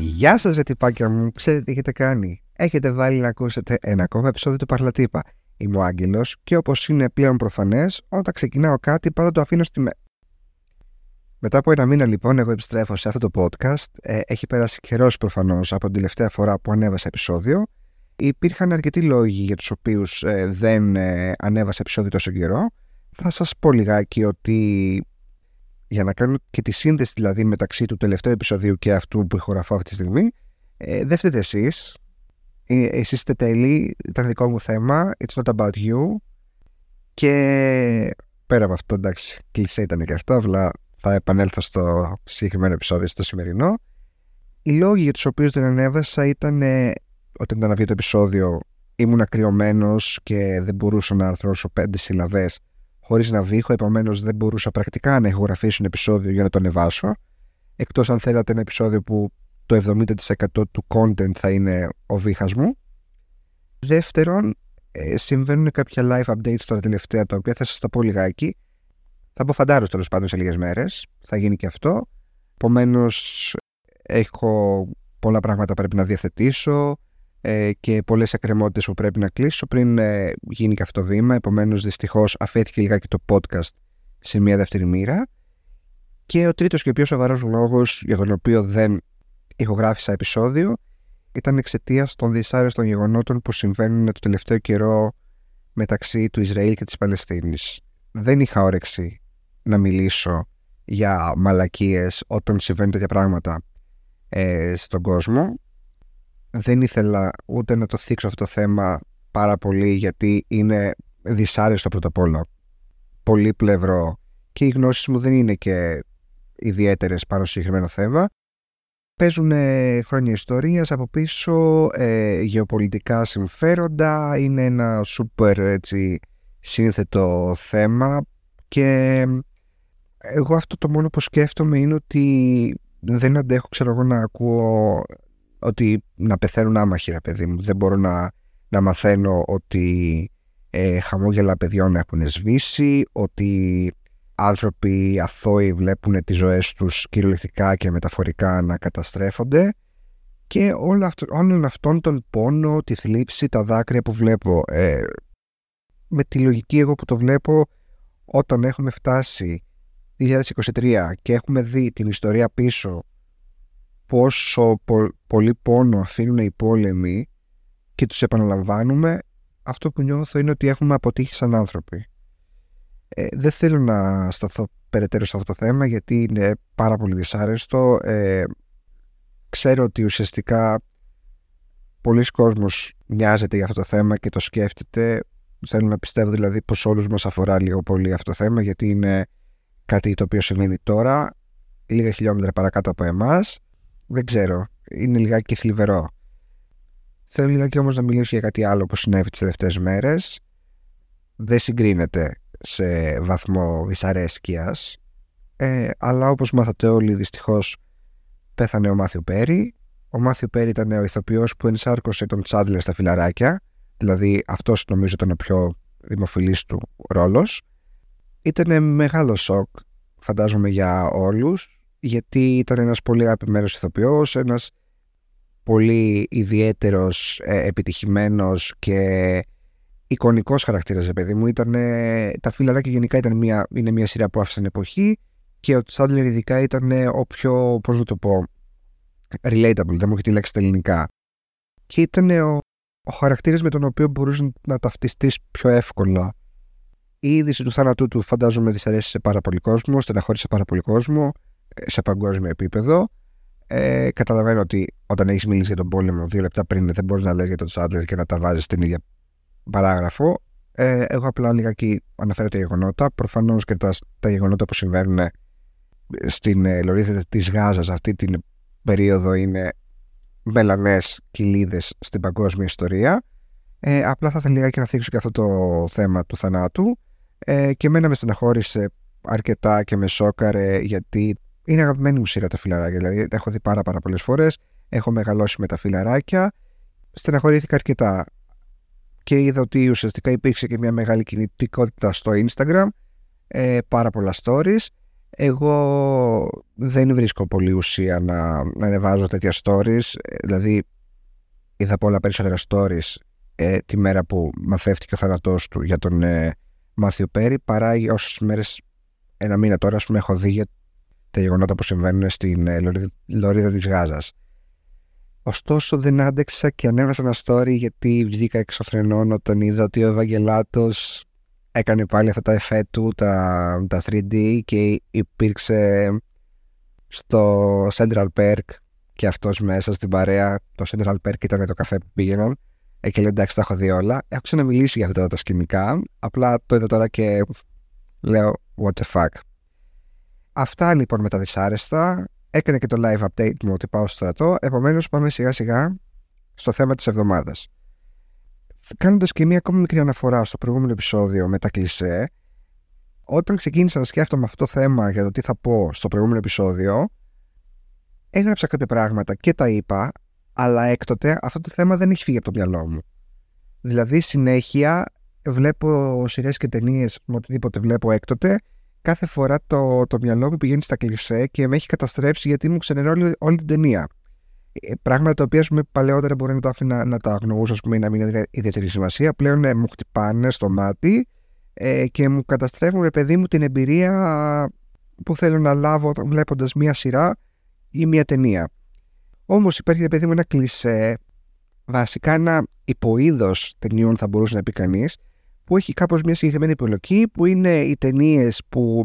Γεια σας ρε τυπάκια μου, ξέρετε τι έχετε κάνει. Έχετε βάλει να ακούσετε ένα ακόμα επεισόδιο του Παρλατύπα. Είμαι ο Άγγελος και όπως είναι πλέον προφανές, όταν ξεκινάω κάτι πάντα το αφήνω στη με... Μετά από ένα μήνα λοιπόν εγώ επιστρέφω σε αυτό το podcast. Ε, έχει περάσει καιρός προφανώς από την τελευταία φορά που ανέβασα επεισόδιο. Υπήρχαν αρκετοί λόγοι για τους οποίους ε, δεν ε, ανέβασα επεισόδιο τόσο καιρό. Θα σας πω λιγάκι ότι για να κάνω και τη σύνδεση δηλαδή μεταξύ του τελευταίου επεισοδίου και αυτού που ηχογραφώ αυτή τη στιγμή, ε, δεν φταίτε εσείς. Ε, εσείς είστε τέλειοι, ήταν δικό μου θέμα. It's not about you. Και πέρα από αυτό, εντάξει, κλεισέ ήταν και αυτό, αλλά θα επανέλθω στο συγκεκριμένο επεισόδιο, στο σημερινό. Οι λόγοι για τους οποίους δεν ανέβασα ήταν ε, όταν ήταν να βγει το επεισόδιο ήμουν ακριωμένος και δεν μπορούσα να αρθρώσω πέντε συλλαβές χωρίς να βήχω, επομένως δεν μπορούσα πρακτικά να ηχογραφήσω ένα επεισόδιο για να το ανεβάσω. Εκτός αν θέλατε ένα επεισόδιο που το 70% του content θα είναι ο βήχας μου. Δεύτερον, ε, συμβαίνουν κάποια live updates τώρα τελευταία τα οποία θα σας τα πω λιγάκι. Θα πω φαντάρος τέλος πάντων σε λίγες μέρες. Θα γίνει και αυτό. Επομένως, έχω πολλά πράγματα πρέπει να διαθετήσω ε, και πολλές εκκρεμότητες που πρέπει να κλείσω πριν ε, γίνει και αυτό το βήμα. Επομένως, δυστυχώς αφέθηκε λιγάκι το podcast σε μια δεύτερη μοίρα. Και ο τρίτος και ο πιο σοβαρός λόγος για τον οποίο δεν ηχογράφησα επεισόδιο ήταν εξαιτίας των δυσάρεστων γεγονότων που συμβαίνουν το τελευταίο καιρό μεταξύ του Ισραήλ και της Παλαιστίνης. Δεν είχα όρεξη να μιλήσω για μαλακίες όταν συμβαίνουν τέτοια πράγματα ε, στον κόσμο δεν ήθελα ούτε να το θίξω αυτό το θέμα πάρα πολύ γιατί είναι δυσάρεστο πρώτα απ' όλα. Πολύ πλευρό και οι γνώσεις μου δεν είναι και ιδιαίτερες πάνω στο συγκεκριμένο θέμα. Παίζουν χρόνια ιστορίας από πίσω, ε, γεωπολιτικά συμφέροντα, είναι ένα σούπερ έτσι σύνθετο θέμα και εγώ αυτό το μόνο που σκέφτομαι είναι ότι δεν αντέχω ξέρω εγώ να ακούω ότι να πεθαίνουν άμαχοι, ρε παιδί μου. Δεν μπορώ να, να μαθαίνω ότι ε, χαμόγελα παιδιών έχουν σβήσει, ότι άνθρωποι αθώοι βλέπουν τις ζωές τους κυριολεκτικά και μεταφορικά να καταστρέφονται και όλο αυτό, όλον αυτόν τον πόνο, τη θλίψη, τα δάκρυα που βλέπω. Ε, με τη λογική εγώ που το βλέπω όταν έχουμε φτάσει 2023 και έχουμε δει την ιστορία πίσω πόσο πολύ πόνο αφήνουν οι πόλεμοι και τους επαναλαμβάνουμε, αυτό που νιώθω είναι ότι έχουμε αποτύχει σαν άνθρωποι. Ε, δεν θέλω να σταθώ περαιτέρω σε αυτό το θέμα γιατί είναι πάρα πολύ δυσάρεστο. Ε, ξέρω ότι ουσιαστικά πολλοί κόσμος νοιάζεται για αυτό το θέμα και το σκέφτεται. Θέλω να πιστεύω δηλαδή πως όλους μας αφορά λίγο πολύ αυτό το θέμα γιατί είναι κάτι το οποίο συμβαίνει τώρα λίγα χιλιόμετρα παρακάτω από εμάς δεν ξέρω. Είναι λιγάκι θλιβερό. Θέλω λιγάκι όμως να μιλήσω για κάτι άλλο που συνέβη τις τελευταίες μέρες. Δεν συγκρίνεται σε βαθμό δυσαρέσκειας. Ε, αλλά όπως μάθατε όλοι δυστυχώς πέθανε ο Μάθιο Πέρι. Ο Μάθιο Πέρι ήταν ο ηθοποιός που ενσάρκωσε τον Τσάντλερ στα φιλαράκια. Δηλαδή αυτός νομίζω ήταν ο πιο δημοφιλής του ρόλος. Ήταν μεγάλο σοκ φαντάζομαι για όλους γιατί ήταν ένας πολύ αγαπημένος ηθοποιός, ένας πολύ ιδιαίτερος, ε, επιτυχημένος και εικονικός χαρακτήρας, παιδί μου. Ήταν, τα φιλαράκια γενικά ήταν μια, είναι μια σειρά που άφησαν εποχή και ο Τσάντλερ ειδικά ήταν ο πιο, πώς να το πω, relatable, δεν μου έχει τη λέξη στα ελληνικά. Και ήταν ο, ο χαρακτήρας με τον οποίο μπορούσες να ταυτιστείς πιο εύκολα. Η είδηση του θάνατού του φαντάζομαι δυσαρέσει σε πάρα πολύ κόσμο, στεναχώρησε πάρα πολύ κόσμο σε παγκόσμιο επίπεδο. Ε, καταλαβαίνω ότι όταν έχεις μιλήσει για τον πόλεμο δύο λεπτά πριν δεν μπορείς να λέει για τον Τσάντλερ και να τα βάζεις στην ίδια παράγραφο. Ε, εγώ απλά λιγάκι αναφέρω τα γεγονότα. Προφανώς και τα, τα γεγονότα που συμβαίνουν στην ε, λωρίδα της Γάζας αυτή την περίοδο είναι μελανές κοιλίδες στην παγκόσμια ιστορία. Ε, απλά θα ήθελα λιγάκι να θίξω και αυτό το θέμα του θανάτου. Ε, και εμένα με στεναχώρησε αρκετά και με σόκαρε γιατί είναι αγαπημένη μου σειρά τα φιλαράκια. Δηλαδή, τα έχω δει πάρα, πάρα πολλές φορές. Έχω μεγαλώσει με τα φιλαράκια. Στεναχωρήθηκα αρκετά. Και είδα ότι ουσιαστικά υπήρξε και μια μεγάλη κινητικότητα στο Instagram. Ε, πάρα πολλά stories. Εγώ δεν βρίσκω πολύ ουσία να, να ανεβάζω τέτοια stories. Δηλαδή, είδα πολλά περισσότερα stories ε, τη μέρα που μαθεύτηκε ο θάνατός του για τον ε, Μάθιο Πέρι παρά για όσες μέρες ένα μήνα τώρα πούμε, έχω δει για τα γεγονότα που συμβαίνουν στην ε, λωρίδα της Γάζας. Ωστόσο δεν άντεξα και ανέβασα ένα story γιατί βγήκα εξωφρενών όταν είδα ότι ο Ευαγγελάτος έκανε πάλι αυτά τα εφέ του, τα, τα 3D και υπήρξε στο Central Park και αυτός μέσα στην παρέα. Το Central Park ήταν το καφέ που πήγαιναν. Ε, και λέει εντάξει τα έχω δει όλα. Έχω ξαναμιλήσει για αυτά τα σκηνικά. Απλά το είδα τώρα και λέω what the fuck. Αυτά λοιπόν με τα δυσάρεστα. Έκανε και το live update μου ότι πάω στο στρατό. Επομένως πάμε σιγά σιγά στο θέμα της εβδομάδας. Κάνοντας και μία ακόμη μικρή αναφορά στο προηγούμενο επεισόδιο με τα κλισέ, όταν ξεκίνησα να σκέφτομαι αυτό το θέμα για το τι θα πω στο προηγούμενο επεισόδιο, έγραψα κάποια πράγματα και τα είπα, αλλά έκτοτε αυτό το θέμα δεν έχει φύγει από το μυαλό μου. Δηλαδή, συνέχεια βλέπω σειρές και ταινίες με οτιδήποτε βλέπω έκτοτε. Κάθε φορά το, το μυαλό μου πηγαίνει στα κλισέ και με έχει καταστρέψει γιατί μου ξενερώνει όλη, όλη την ταινία. Ε, πράγματα τα οποία πούμε, παλαιότερα μπορεί να τα άφηνα να τα αγνοούσα πούμε, ή να μην είναι ιδιαίτερη σημασία. Πλέον ε, μου χτυπάνε στο μάτι ε, και μου καταστρέφουν, ρε παιδί μου, την εμπειρία που θέλω να λάβω βλέποντας μία σειρά ή μία ταινία. Όμως υπάρχει, ρε παιδί μου, ένα κλισέ, βασικά ένα υποείδος ταινιών θα μπορούσε να πει κανείς, που έχει κάπως μια συγκεκριμένη επιλογή, που είναι οι ταινίες που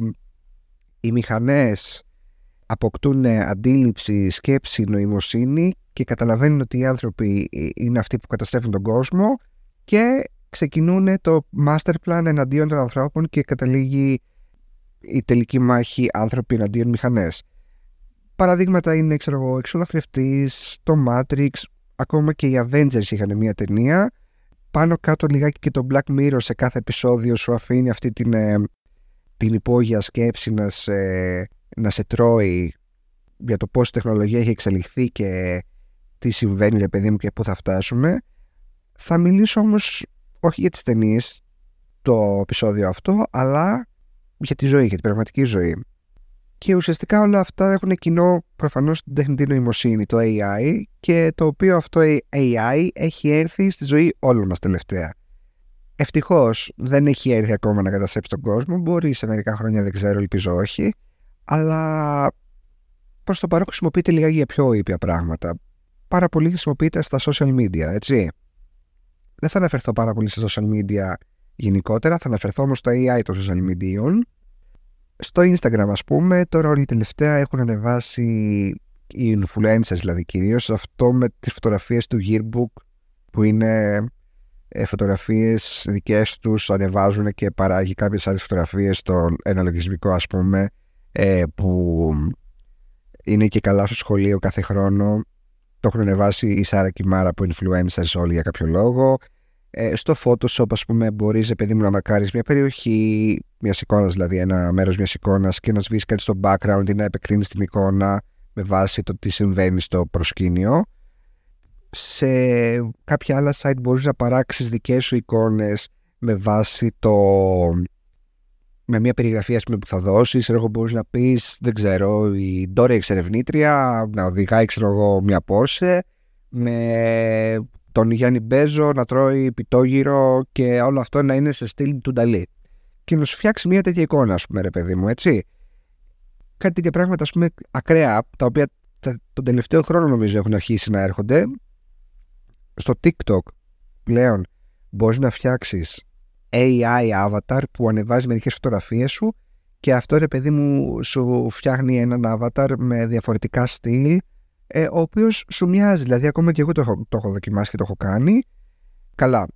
οι μηχανές αποκτούν αντίληψη, σκέψη, νοημοσύνη και καταλαβαίνουν ότι οι άνθρωποι είναι αυτοί που καταστρέφουν τον κόσμο και ξεκινούν το master plan εναντίον των ανθρώπων και καταλήγει η τελική μάχη άνθρωποι εναντίον μηχανές. Παραδείγματα είναι, ξέρω εγώ, εξολαθρευτής, το Matrix, ακόμα και οι Avengers είχαν μια ταινία. Πάνω κάτω λιγάκι και το Black Mirror σε κάθε επεισόδιο σου αφήνει αυτή την, ε, την υπόγεια σκέψη να σε, να σε τρώει για το πώς η τεχνολογία έχει εξελιχθεί και τι συμβαίνει ρε παιδί μου και πού θα φτάσουμε. Θα μιλήσω όμως όχι για τις ταινίες το επεισόδιο αυτό, αλλά για τη ζωή, για την πραγματική ζωή. Και ουσιαστικά όλα αυτά έχουν κοινό προφανώς την τεχνητή νοημοσύνη, το AI, και το οποίο αυτό AI έχει έρθει στη ζωή όλων μας τελευταία. Ευτυχώς δεν έχει έρθει ακόμα να καταστρέψει τον κόσμο. Μπορεί σε μερικά χρόνια, δεν ξέρω, ελπίζω όχι. Αλλά προς το παρόν χρησιμοποιείται λίγα για πιο ήπια πράγματα. Πάρα πολύ χρησιμοποιείται στα social media, έτσι. Δεν θα αναφερθώ πάρα πολύ στα social media γενικότερα, θα αναφερθώ όμως στο AI των social media. Στο Instagram, ας πούμε, τώρα όλοι τελευταία έχουν ανεβάσει οι influencers, δηλαδή κυρίως αυτό με τις φωτογραφίες του yearbook που είναι ε, φωτογραφίες δικές τους ανεβάζουν και παράγει κάποιες άλλες φωτογραφίες στο ένα λογισμικό ας πούμε ε, που είναι και καλά στο σχολείο κάθε χρόνο. Το έχουν ανεβάσει η Σάρα και η Μάρα από influencers όλοι για κάποιο λόγο ε, στο Photoshop ας πούμε μπορείς επειδή μου να μακάρεις μια περιοχή μιας εικόνας δηλαδή ένα μέρος μιας εικόνας και να σβήσεις κάτι στο background ή να επεκτείνεις την εικόνα με βάση το τι συμβαίνει στο προσκήνιο. Σε κάποια άλλα site μπορείς να παράξεις δικές σου εικόνες με βάση το με μια περιγραφή ας πούμε, που θα δώσεις. Εγώ μπορείς να πεις δεν ξέρω η Ντόρια εξερευνήτρια να οδηγάει ξέρω εγώ μια πόσε με τον Γιάννη Μπέζο να τρώει πιτόγυρο και όλο αυτό να είναι σε στυλ του Νταλή και να σου φτιάξει μια τέτοια εικόνα ας πούμε ρε παιδί μου έτσι. Κάτι τέτοια πράγματα ας πούμε ακραία τα οποία τον τελευταίο χρόνο νομίζω έχουν αρχίσει να έρχονται. Στο TikTok πλέον μπορείς να φτιάξεις AI avatar που ανεβάζει μερικές φωτογραφίες σου και αυτό ρε παιδί μου σου φτιάχνει έναν avatar με διαφορετικά στυλ ε, ο οποίος σου μοιάζει, δηλαδή ακόμα και εγώ το έχω, το έχω δοκιμάσει και το έχω κάνει. Καλά,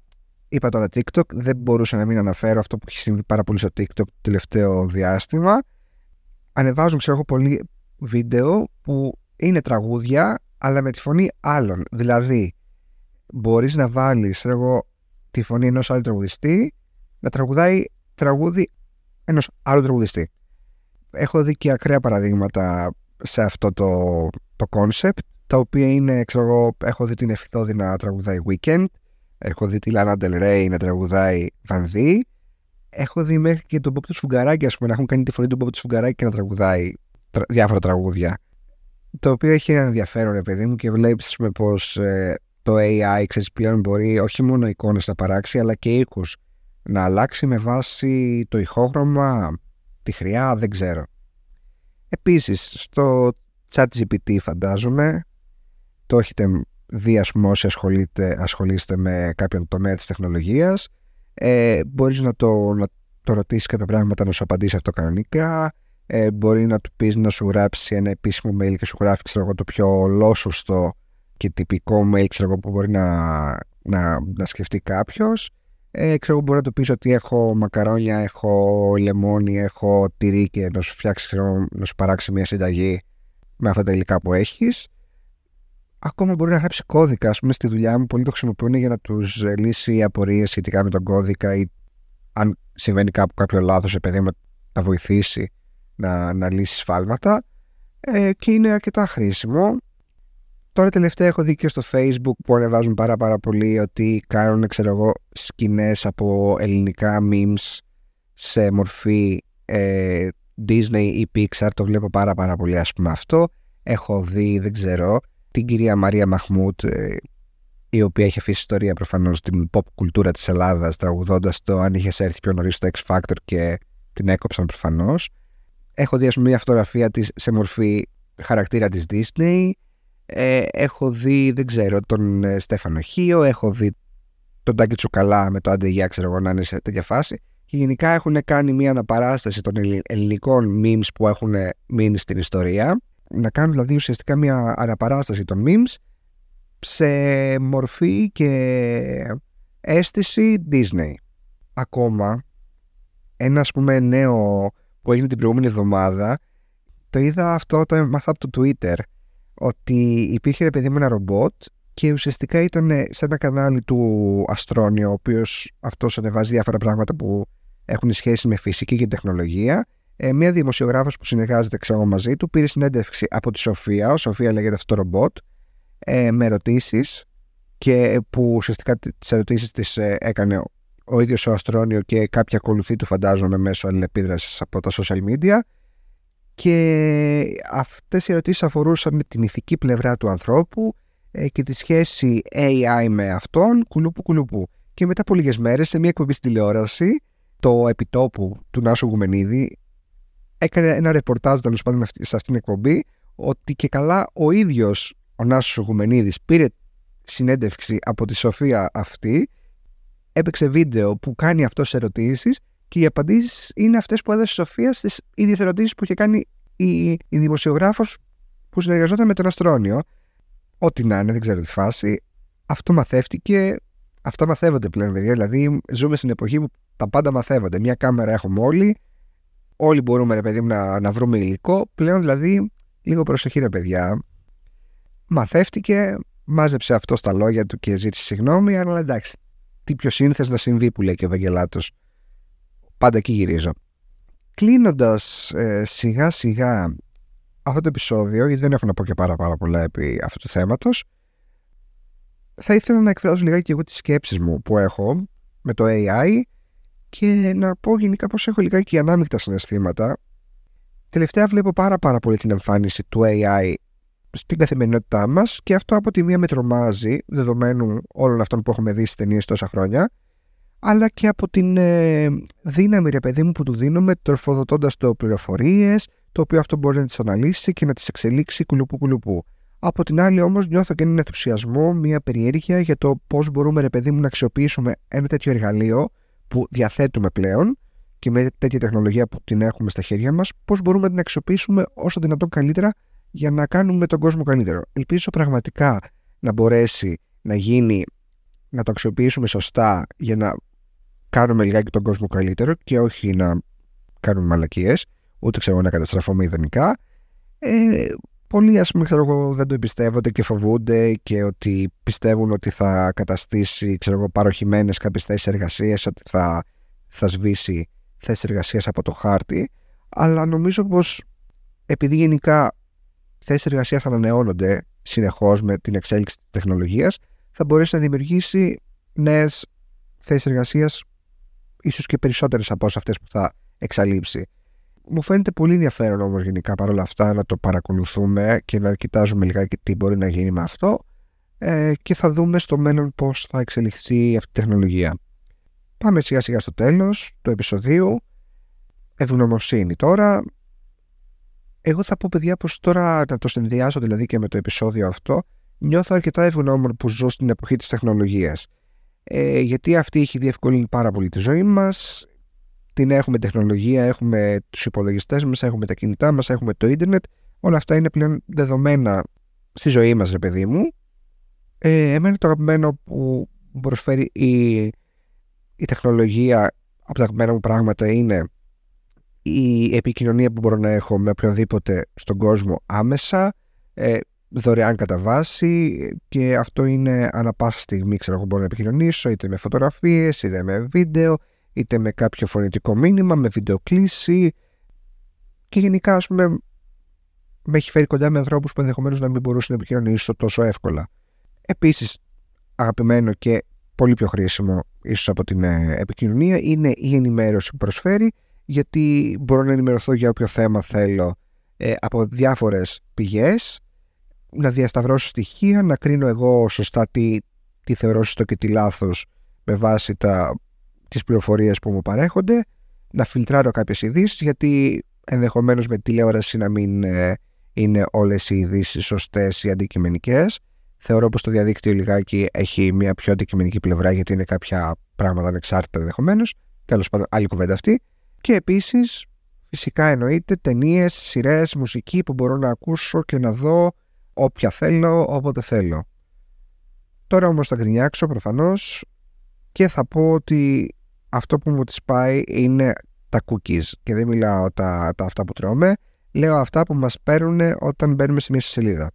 είπα τώρα TikTok δεν μπορούσα να μην αναφέρω αυτό που έχει συμβεί πάρα πολύ στο TikTok το τελευταίο διάστημα. Ανεβάζουν ξέρω εγώ πολύ βίντεο που είναι τραγούδια αλλά με τη φωνή άλλων. Δηλαδή μπορείς να βάλεις εγώ, τη φωνή ενός άλλου τραγουδιστή να τραγουδάει τραγούδι ενός άλλου τραγουδιστή. Έχω δει και ακραία παραδείγματα σε αυτό το, το concept τα οποία είναι, ξέρω εγώ, έχω δει την Εφηθόδη να τραγουδάει Weekend έχω δει τη Lana Del Rey να τραγουδάει Van έχω δει μέχρι και τον Bob του Σφουγγαράκη, ας πούμε, να έχουν κάνει τη φωνή του Bob του Σφουγγαράκη και να τραγουδάει διάφορα τραγούδια. Το οποίο έχει ένα ενδιαφέρον, ρε παιδί μου, και βλέπεις πως ε, το AI ξέρεις, πλέον μπορεί όχι μόνο εικόνες να παράξει, αλλά και οίκους να αλλάξει με βάση το ηχόγραμμα, τη χρειά, δεν ξέρω. Επίσης, στο ChatGPT φαντάζομαι, το έχετε δει ας πούμε όσοι ασχολείστε με κάποιον τομέα της τεχνολογίας, ε, μπορείς να το, να το ρωτήσεις κάποια πράγματα να σου απαντήσει αυτό κανονικά, ε, μπορεί να του πεις να σου γράψει ένα επίσημο mail και σου γράφει ξέρω εγώ, το πιο ολόσωστο και τυπικό mail ξέρω εγώ, που μπορεί να, να, να σκεφτεί κάποιος. Ε, ξέρω, μπορεί να του πεις ότι έχω μακαρόνια, έχω λεμόνι, έχω τυρί και να σου φτιάξει, να σου παράξει μια συνταγή με αυτά τα υλικά που έχεις. Ακόμα μπορεί να γράψει κώδικα. Α πούμε, στη δουλειά μου πολλοί το χρησιμοποιούν για να τους λύσει απορίες σχετικά με τον κώδικα ή αν συμβαίνει κάπου κάποιο λάθος, επειδή να βοηθήσει να, να λύσει σφάλματα. Ε, και είναι αρκετά χρήσιμο. Τώρα τελευταία έχω δει και στο facebook που ανεβάζουν πάρα πάρα πολύ ότι κάνουν ξέρω εγώ σκηνές από ελληνικά memes σε μορφή ε, Disney ή Pixar το βλέπω πάρα πάρα πολύ ας πούμε αυτό. Έχω δει δεν ξέρω την κυρία Μαρία Μαχμούτ ε, η οποία έχει αφήσει ιστορία προφανώς στην pop κουλτούρα της Ελλάδας τραγουδώντας το αν είχες έρθει πιο νωρίς στο X Factor και την έκοψαν προφανώς. Έχω δει ας πούμε μια φωτογραφία της σε μορφή χαρακτήρα της Disney. Ε, έχω δει, δεν ξέρω, τον ε, Στέφανο Χίο, έχω δει τον Τάκη Τσουκαλά με το Άντε ξέρω εγώ να είναι σε τέτοια φάση. Και γενικά έχουν κάνει μια αναπαράσταση των ελληνικών memes που έχουν μείνει στην ιστορία. Να κάνουν δηλαδή ουσιαστικά μια αναπαράσταση των memes σε μορφή και αίσθηση Disney. Ακόμα, ένα ας πούμε νέο που έγινε την προηγούμενη εβδομάδα, το είδα αυτό, το έμαθα από το Twitter ότι υπήρχε ρε παιδί μου ένα ρομπότ και ουσιαστικά ήταν σε ένα κανάλι του Αστρόνιο, ο οποίος αυτός ανεβάζει διάφορα πράγματα που έχουν σχέση με φυσική και τεχνολογία. Ε, μια δημοσιογράφος που συνεργάζεται ξέρω, μαζί του πήρε συνέντευξη από τη Σοφία, ο Σοφία λέγεται αυτό το ρομπότ, ε, με ερωτήσεις και που ουσιαστικά τις ερωτήσεις τις ε, έκανε ο ίδιος ο Αστρόνιο και κάποια ακολουθή του φαντάζομαι μέσω αλληλεπίδρασης από τα social media και αυτές οι ερωτήσεις αφορούσαν την ηθική πλευρά του ανθρώπου ε, και τη σχέση AI με αυτόν, κουλούπου κουλούπου. Και μετά από λίγες μέρες, σε μια εκπομπή στη τηλεόραση, το επιτόπου του Νάσου Γουμενίδη έκανε ένα ρεπορτάζ τέλος πάντων σε αυτήν την εκπομπή ότι και καλά ο ίδιος ο Νάσος Γουμενίδης πήρε συνέντευξη από τη Σοφία αυτή έπαιξε βίντεο που κάνει αυτός ερωτήσεις και οι απαντήσεις είναι αυτές που έδωσε η Σοφία στις ίδιες ερωτήσεις που είχε κάνει η, η δημοσιογράφος που συνεργαζόταν με τον Αστρόνιο. Ό,τι να είναι, δεν ξέρω τη φάση. Αυτό μαθεύτηκε. Αυτά μαθαίνονται πλέον, παιδιά. Δηλαδή, ζούμε στην εποχή που τα πάντα μαθαίνονται. Μια κάμερα έχουμε όλοι. Όλοι μπορούμε, ρε παιδί να, να βρούμε υλικό. Πλέον, δηλαδή, λίγο προσοχή, ρε παιδιά. Μαθεύτηκε, μάζεψε αυτό στα λόγια του και ζήτησε συγγνώμη, αλλά εντάξει. Τι πιο σύνθε να συμβεί που λέει και ο Ευαγγελάτο πάντα εκεί γυρίζω. Κλείνοντας ε, σιγά σιγά αυτό το επεισόδιο, γιατί δεν έχω να πω και πάρα, πάρα πολλά επί αυτού του θέματος, θα ήθελα να εκφράσω λιγάκι και εγώ τις σκέψεις μου που έχω με το AI και να πω γενικά πως έχω λιγάκι ανάμεικτα συναισθήματα. Τελευταία βλέπω πάρα πάρα πολύ την εμφάνιση του AI στην καθημερινότητά μας και αυτό από τη μία με τρομάζει δεδομένου όλων αυτών που έχουμε δει στις ταινίες τόσα χρόνια αλλά και από την ε, δύναμη ρε παιδί μου που του δίνουμε τροφοδοτώντας το πληροφορίες, το οποίο αυτό μπορεί να τις αναλύσει και να τις εξελίξει κουλουπού κουλουπού. Από την άλλη όμως νιώθω και έναν ενθουσιασμό, μια περιέργεια για το πώς μπορούμε ρε παιδί μου να αξιοποιήσουμε ένα τέτοιο εργαλείο που διαθέτουμε πλέον και με τέτοια τεχνολογία που την έχουμε στα χέρια μας, πώς μπορούμε να την αξιοποιήσουμε όσο δυνατόν καλύτερα για να κάνουμε τον κόσμο καλύτερο. Ελπίζω πραγματικά να μπορέσει να γίνει να το αξιοποιήσουμε σωστά για να κάνουμε λιγάκι τον κόσμο καλύτερο και όχι να κάνουμε μαλακίες, ούτε ξέρω να καταστραφούμε ιδανικά. Ε, πολλοί ας πούμε ξέρω εγώ, δεν το εμπιστεύονται και φοβούνται και ότι πιστεύουν ότι θα καταστήσει ξέρω εγώ, παροχημένες κάποιες θέσεις εργασίας, ότι θα, θα σβήσει θέσεις εργασίας από το χάρτη αλλά νομίζω πως επειδή γενικά θέσεις εργασίας ανανεώνονται συνεχώς με την εξέλιξη της τεχνολογίας θα μπορέσει να δημιουργήσει νέες θέσεις εργασίας ίσως και περισσότερες από αυτές που θα εξαλείψει. Μου φαίνεται πολύ ενδιαφέρον όμως γενικά παρόλα αυτά να το παρακολουθούμε και να κοιτάζουμε λιγάκι τι μπορεί να γίνει με αυτό ε, και θα δούμε στο μέλλον πώς θα εξελιχθεί αυτή η τεχνολογία. Πάμε σιγά σιγά στο τέλος του επεισοδίου. Ευγνωμοσύνη τώρα. Εγώ θα πω παιδιά πως τώρα να το συνδυάσω δηλαδή και με το επεισόδιο αυτό νιώθω αρκετά ευγνώμων που ζω στην εποχή της τεχνολογίας. Ε, γιατί αυτή έχει διευκολύνει πάρα πολύ τη ζωή μας. Την έχουμε τεχνολογία, έχουμε τους υπολογιστές μας, έχουμε τα κινητά μας, έχουμε το ίντερνετ. Όλα αυτά είναι πλέον δεδομένα στη ζωή μας ρε παιδί μου. Ε, εμένα το αγαπημένο που προσφέρει η, η τεχνολογία από τα αγαπημένα μου πράγματα είναι η επικοινωνία που μπορώ να έχω με οποιονδήποτε στον κόσμο άμεσα, ε, δωρεάν κατά βάση και αυτό είναι ανα πάσα στιγμή ξέρω εγώ μπορώ να επικοινωνήσω είτε με φωτογραφίες, είτε με βίντεο, είτε με κάποιο φωνητικό μήνυμα, με βιντεοκλήση και γενικά ας πούμε με έχει φέρει κοντά με ανθρώπους που ενδεχομένως να μην μπορούσαν να επικοινωνήσω τόσο εύκολα. Επίσης αγαπημένο και πολύ πιο χρήσιμο ίσως από την ε, επικοινωνία είναι η ενημέρωση που προσφέρει γιατί μπορώ να ενημερωθώ για όποιο θέμα θέλω ε, από διάφορες πηγές να διασταυρώσω στοιχεία, να κρίνω εγώ σωστά τι, τι θεωρώ σωστό και τι λάθος με βάση τα, τις πληροφορίες που μου παρέχονται, να φιλτράρω κάποιες ειδήσεις γιατί ενδεχομένως με τηλεόραση να μην ε, είναι όλες οι ειδήσεις σωστές ή αντικειμενικές. Θεωρώ πως το διαδίκτυο λιγάκι έχει μια πιο αντικειμενική πλευρά γιατί είναι κάποια πράγματα ανεξάρτητα ενδεχομένως. Τέλος πάντων, άλλη κουβέντα αυτή. Και επίσης, φυσικά εννοείται ταινίες, σειρές, μουσική που μπορώ να ακούσω και να δω όποια θέλω, όποτε θέλω. Τώρα όμως θα γκρινιάξω προφανώς και θα πω ότι αυτό που μου τις πάει είναι τα cookies και δεν μιλάω τα, τα αυτά που τρώμε, λέω αυτά που μας παίρνουν όταν μπαίνουμε σε μια σελίδα.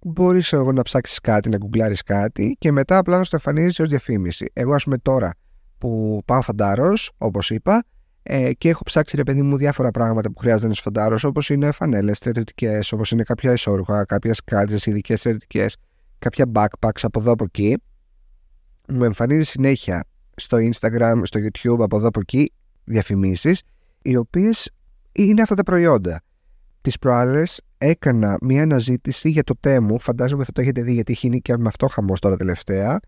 Μπορείς εγώ να ψάξεις κάτι, να γκουγκλάρεις κάτι και μετά απλά να στο εμφανίζεις ως διαφήμιση. Εγώ ας πούμε τώρα που πάω φαντάρος, όπως είπα, ε, και έχω ψάξει ρε παιδί μου διάφορα πράγματα που χρειάζεται ένα φαντάρος, όπως είναι φανέλες στρατιωτικές, όπως είναι κάποια ισόρουχα, κάποιες κάλτσε ειδικές στρατιωτικές, κάποια backpacks από εδώ από εκεί. Μου εμφανίζει συνέχεια στο Instagram, στο YouTube από εδώ από εκεί διαφημίσεις, οι οποίες είναι αυτά τα προϊόντα. Τις προάλλες έκανα μια αναζήτηση για το Temu, φαντάζομαι θα το έχετε δει γιατί έχει γίνει και με αυτό χαμός τώρα τελευταία.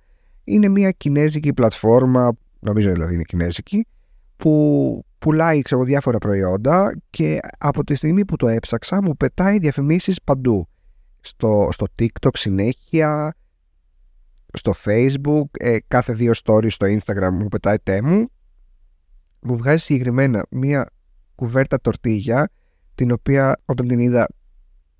Είναι μια κινέζικη πλατφόρμα, νομίζω δηλαδή είναι κινέζικη, που πουλάει ξέρω, διάφορα προϊόντα και από τη στιγμή που το έψαξα μου πετάει διαφημίσεις παντού. Στο, στο TikTok συνέχεια, στο Facebook, ε, κάθε δύο stories στο Instagram μου πετάει τέμου. Μου βγάζει συγκεκριμένα μία κουβέρτα τορτίγια την οποία όταν την είδα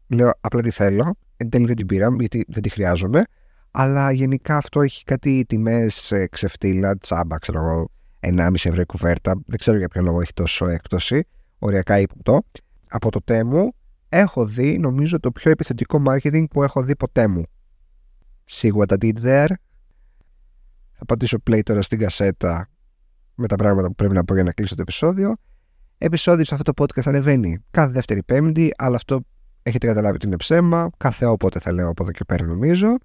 λέω απλά τη θέλω. Εν τέλει δεν την πήρα γιατί δεν τη χρειάζομαι. Αλλά γενικά αυτό έχει κάτι τιμές ε, ξεφτύλα, τσάμπα ξέρω εγώ 1,5 ευρώ η κουβέρτα. Δεν ξέρω για ποιο λόγο έχει τόσο έκπτωση. Οριακά ύποπτο. Από το τέμου έχω δει, νομίζω, το πιο επιθετικό marketing που έχω δει ποτέ μου. Σίγουρα τα did there. Θα πατήσω play τώρα στην κασέτα με τα πράγματα που πρέπει να πω για να κλείσω το επεισόδιο. Επεισόδιο σε αυτό το podcast ανεβαίνει κάθε δεύτερη πέμπτη, αλλά αυτό έχετε καταλάβει ότι είναι ψέμα. Κάθε όποτε θα λέω από εδώ και πέρα νομίζω.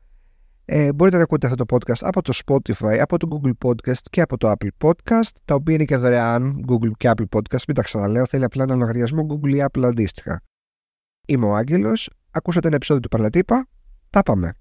Ε, μπορείτε να ακούτε αυτό το podcast από το Spotify, από το Google Podcast και από το Apple Podcast, τα οποία είναι και δωρεάν Google και Apple Podcast. Μην τα ξαναλέω, θέλει απλά ένα λογαριασμό Google ή Apple αντίστοιχα. Είμαι ο Άγγελος, ακούσατε ένα επεισόδιο του Παρλατύπα, τα πάμε.